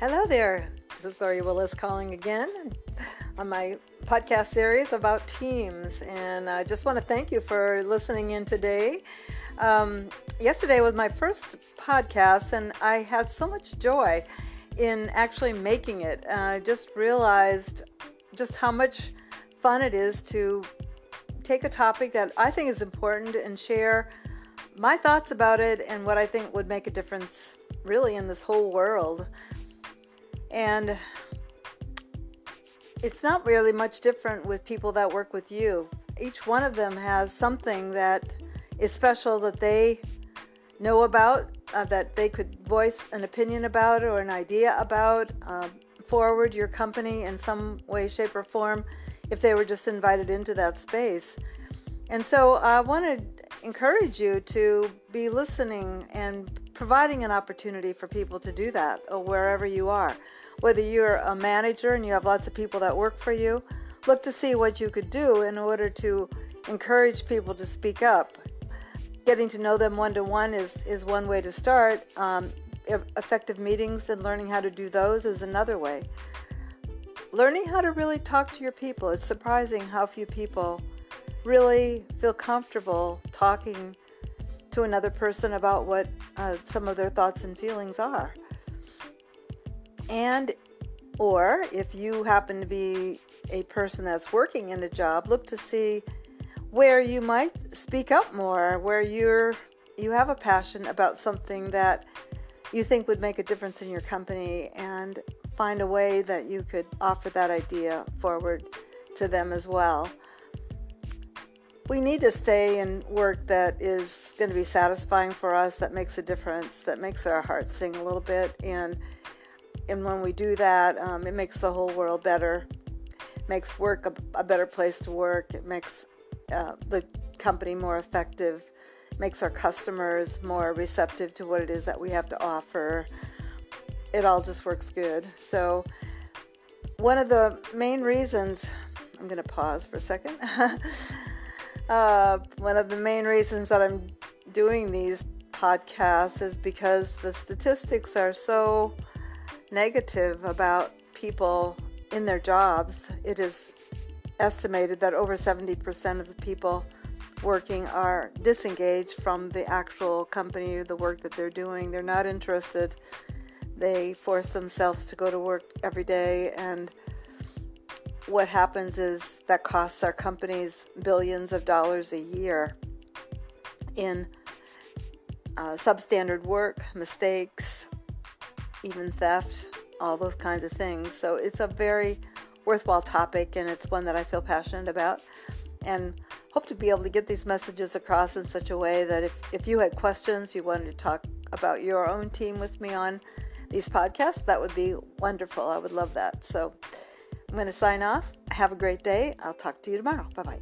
Hello there. This is Gloria Willis calling again on my podcast series about teams. And I just want to thank you for listening in today. Um, yesterday was my first podcast, and I had so much joy in actually making it. Uh, I just realized just how much fun it is to take a topic that I think is important and share my thoughts about it and what I think would make a difference really in this whole world. And it's not really much different with people that work with you. Each one of them has something that is special that they know about, uh, that they could voice an opinion about or an idea about, uh, forward your company in some way, shape, or form if they were just invited into that space. And so I want to encourage you to be listening and providing an opportunity for people to do that wherever you are. Whether you're a manager and you have lots of people that work for you, look to see what you could do in order to encourage people to speak up. Getting to know them one to one is is one way to start. Um, effective meetings and learning how to do those is another way. Learning how to really talk to your people. It's surprising how few people really feel comfortable talking to another person about what uh, some of their thoughts and feelings are. And or if you happen to be a person that's working in a job, look to see where you might speak up more, where you're you have a passion about something that you think would make a difference in your company and find a way that you could offer that idea forward to them as well we need to stay in work that is going to be satisfying for us, that makes a difference, that makes our hearts sing a little bit. And and when we do that, um, it makes the whole world better, makes work a, a better place to work. It makes uh, the company more effective, makes our customers more receptive to what it is that we have to offer. It all just works good. So one of the main reasons, I'm going to pause for a second. Uh, one of the main reasons that I'm doing these podcasts is because the statistics are so negative about people in their jobs. It is estimated that over 70% of the people working are disengaged from the actual company or the work that they're doing. They're not interested. They force themselves to go to work every day and what happens is that costs our companies billions of dollars a year in uh, substandard work, mistakes, even theft, all those kinds of things. So it's a very worthwhile topic and it's one that I feel passionate about and hope to be able to get these messages across in such a way that if, if you had questions, you wanted to talk about your own team with me on these podcasts, that would be wonderful. I would love that. So I'm going to sign off. Have a great day. I'll talk to you tomorrow. Bye bye.